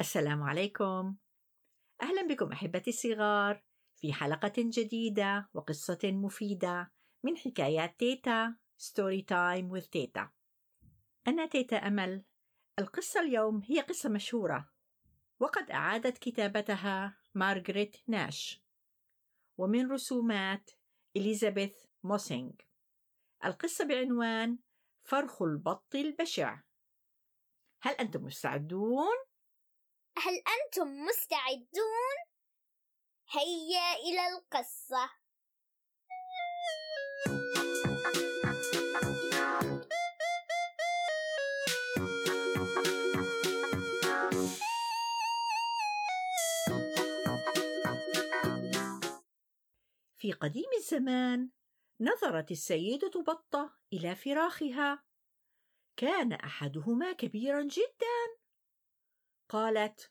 السلام عليكم. أهلا بكم أحبتي الصغار في حلقة جديدة وقصة مفيدة من حكايات تيتا story time with تيتا. أنا تيتا أمل. القصة اليوم هي قصة مشهورة وقد أعادت كتابتها مارغريت ناش ومن رسومات إليزابيث موسينغ. القصة بعنوان فرخ البط البشع. هل أنتم مستعدون؟ هل أنتم مستعدون؟ هيا إلى القصة. في قديم الزمان نظرت السيدة بطة إلى فراخها. كان أحدهما كبيرا جدا. قالت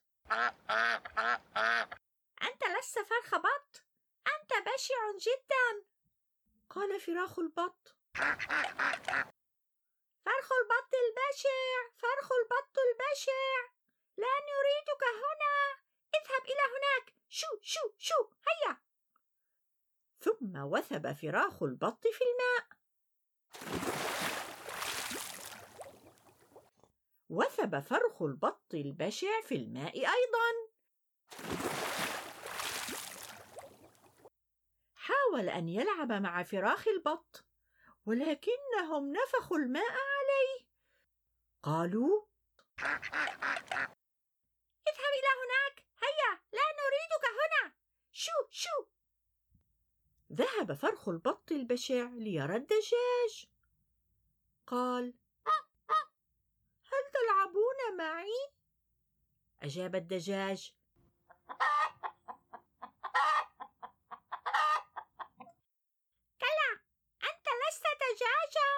أنت لست فرخ بط أنت بشع جدا. قال فراخ البط. فرخ البط البشع فرخ البط البشع لا نريدك هنا اذهب إلى هناك شو شو شو هيا. ثم وثب فراخ البط في الماء. وثب فرخ البط البشع في الماء أيضا. حاول أن يلعب مع فراخ البط ولكنهم نفخوا الماء عليه. قالوا اذهب إلى هناك هيا لا نريدك هنا شو شو. ذهب فرخ البط البشع ليرى الدجاج. قال معي؟ أجاب الدجاج. كلا أنت لست دجاجة.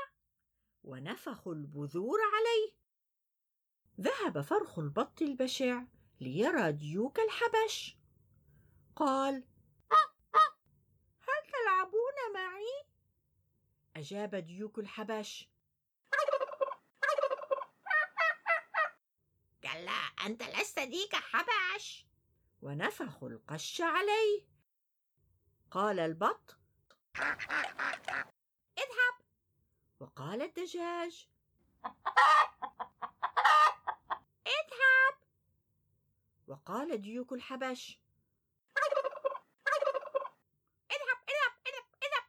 ونفخوا البذور عليه. ذهب فرخ البط البشع ليرى ديوك الحبش. قال هل تلعبون معي؟ أجاب ديوك الحبش. أنت لست ديك حبش ونفخوا القش عليه. قال البط. اذهب. وقال الدجاج. اذهب. وقال ديوك الحبش اذهب اذهب اذهب اذهب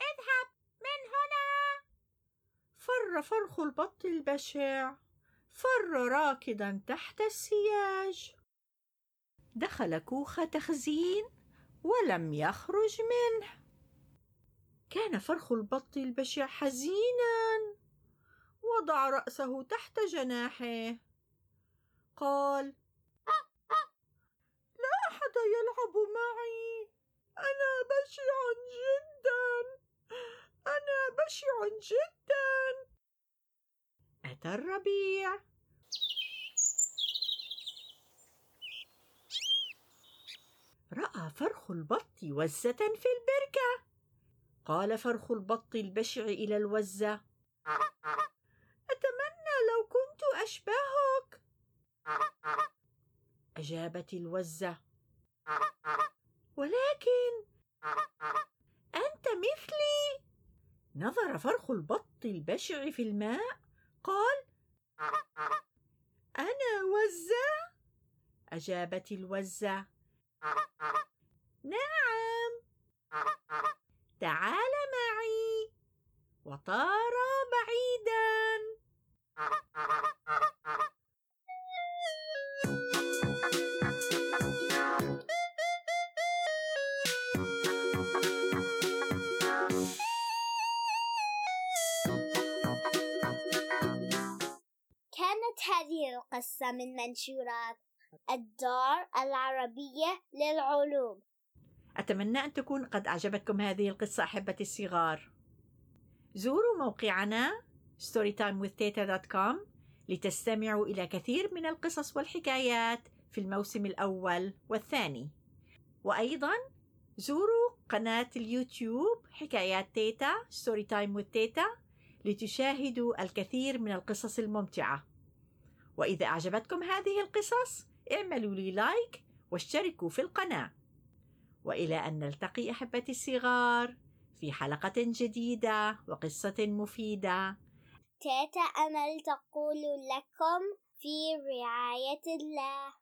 اذهب. من هنا. فر فرخ البط البشع فر راكدا تحت السياج. دخل كوخ تخزين ولم يخرج منه. كان فرخ البط البشع حزينا. وضع رأسه تحت جناحه. قال لا أحد يلعب معي. أنا بشع جدا. أنا بشع جدا. الربيع. رأى فرخ البط وزة في البركة. قال فرخ البط البشع إلى الوزة. أتمنى لو كنت أشبهك. أجابت الوزة. ولكن أنت مثلي. نظر فرخ البط البشع في الماء. قال أنا وزة. أجابت الوزة. القصة من منشورات الدار العربية للعلوم. أتمنى أن تكون قد أعجبتكم هذه القصة أحبتي الصغار. زوروا موقعنا storytimewithteta.com لتستمعوا إلى كثير من القصص والحكايات في الموسم الأول والثاني. وأيضا زوروا قناة اليوتيوب حكايات تيتا Storytime with تيتا لتشاهدوا الكثير من القصص الممتعة. وإذا أعجبتكم هذه القصص اعملوا لي لايك واشتركوا في القناة. وإلى أن نلتقي أحبتي الصغار في حلقة جديدة وقصة مفيدة. تيتا أمل تقول لكم في رعاية الله.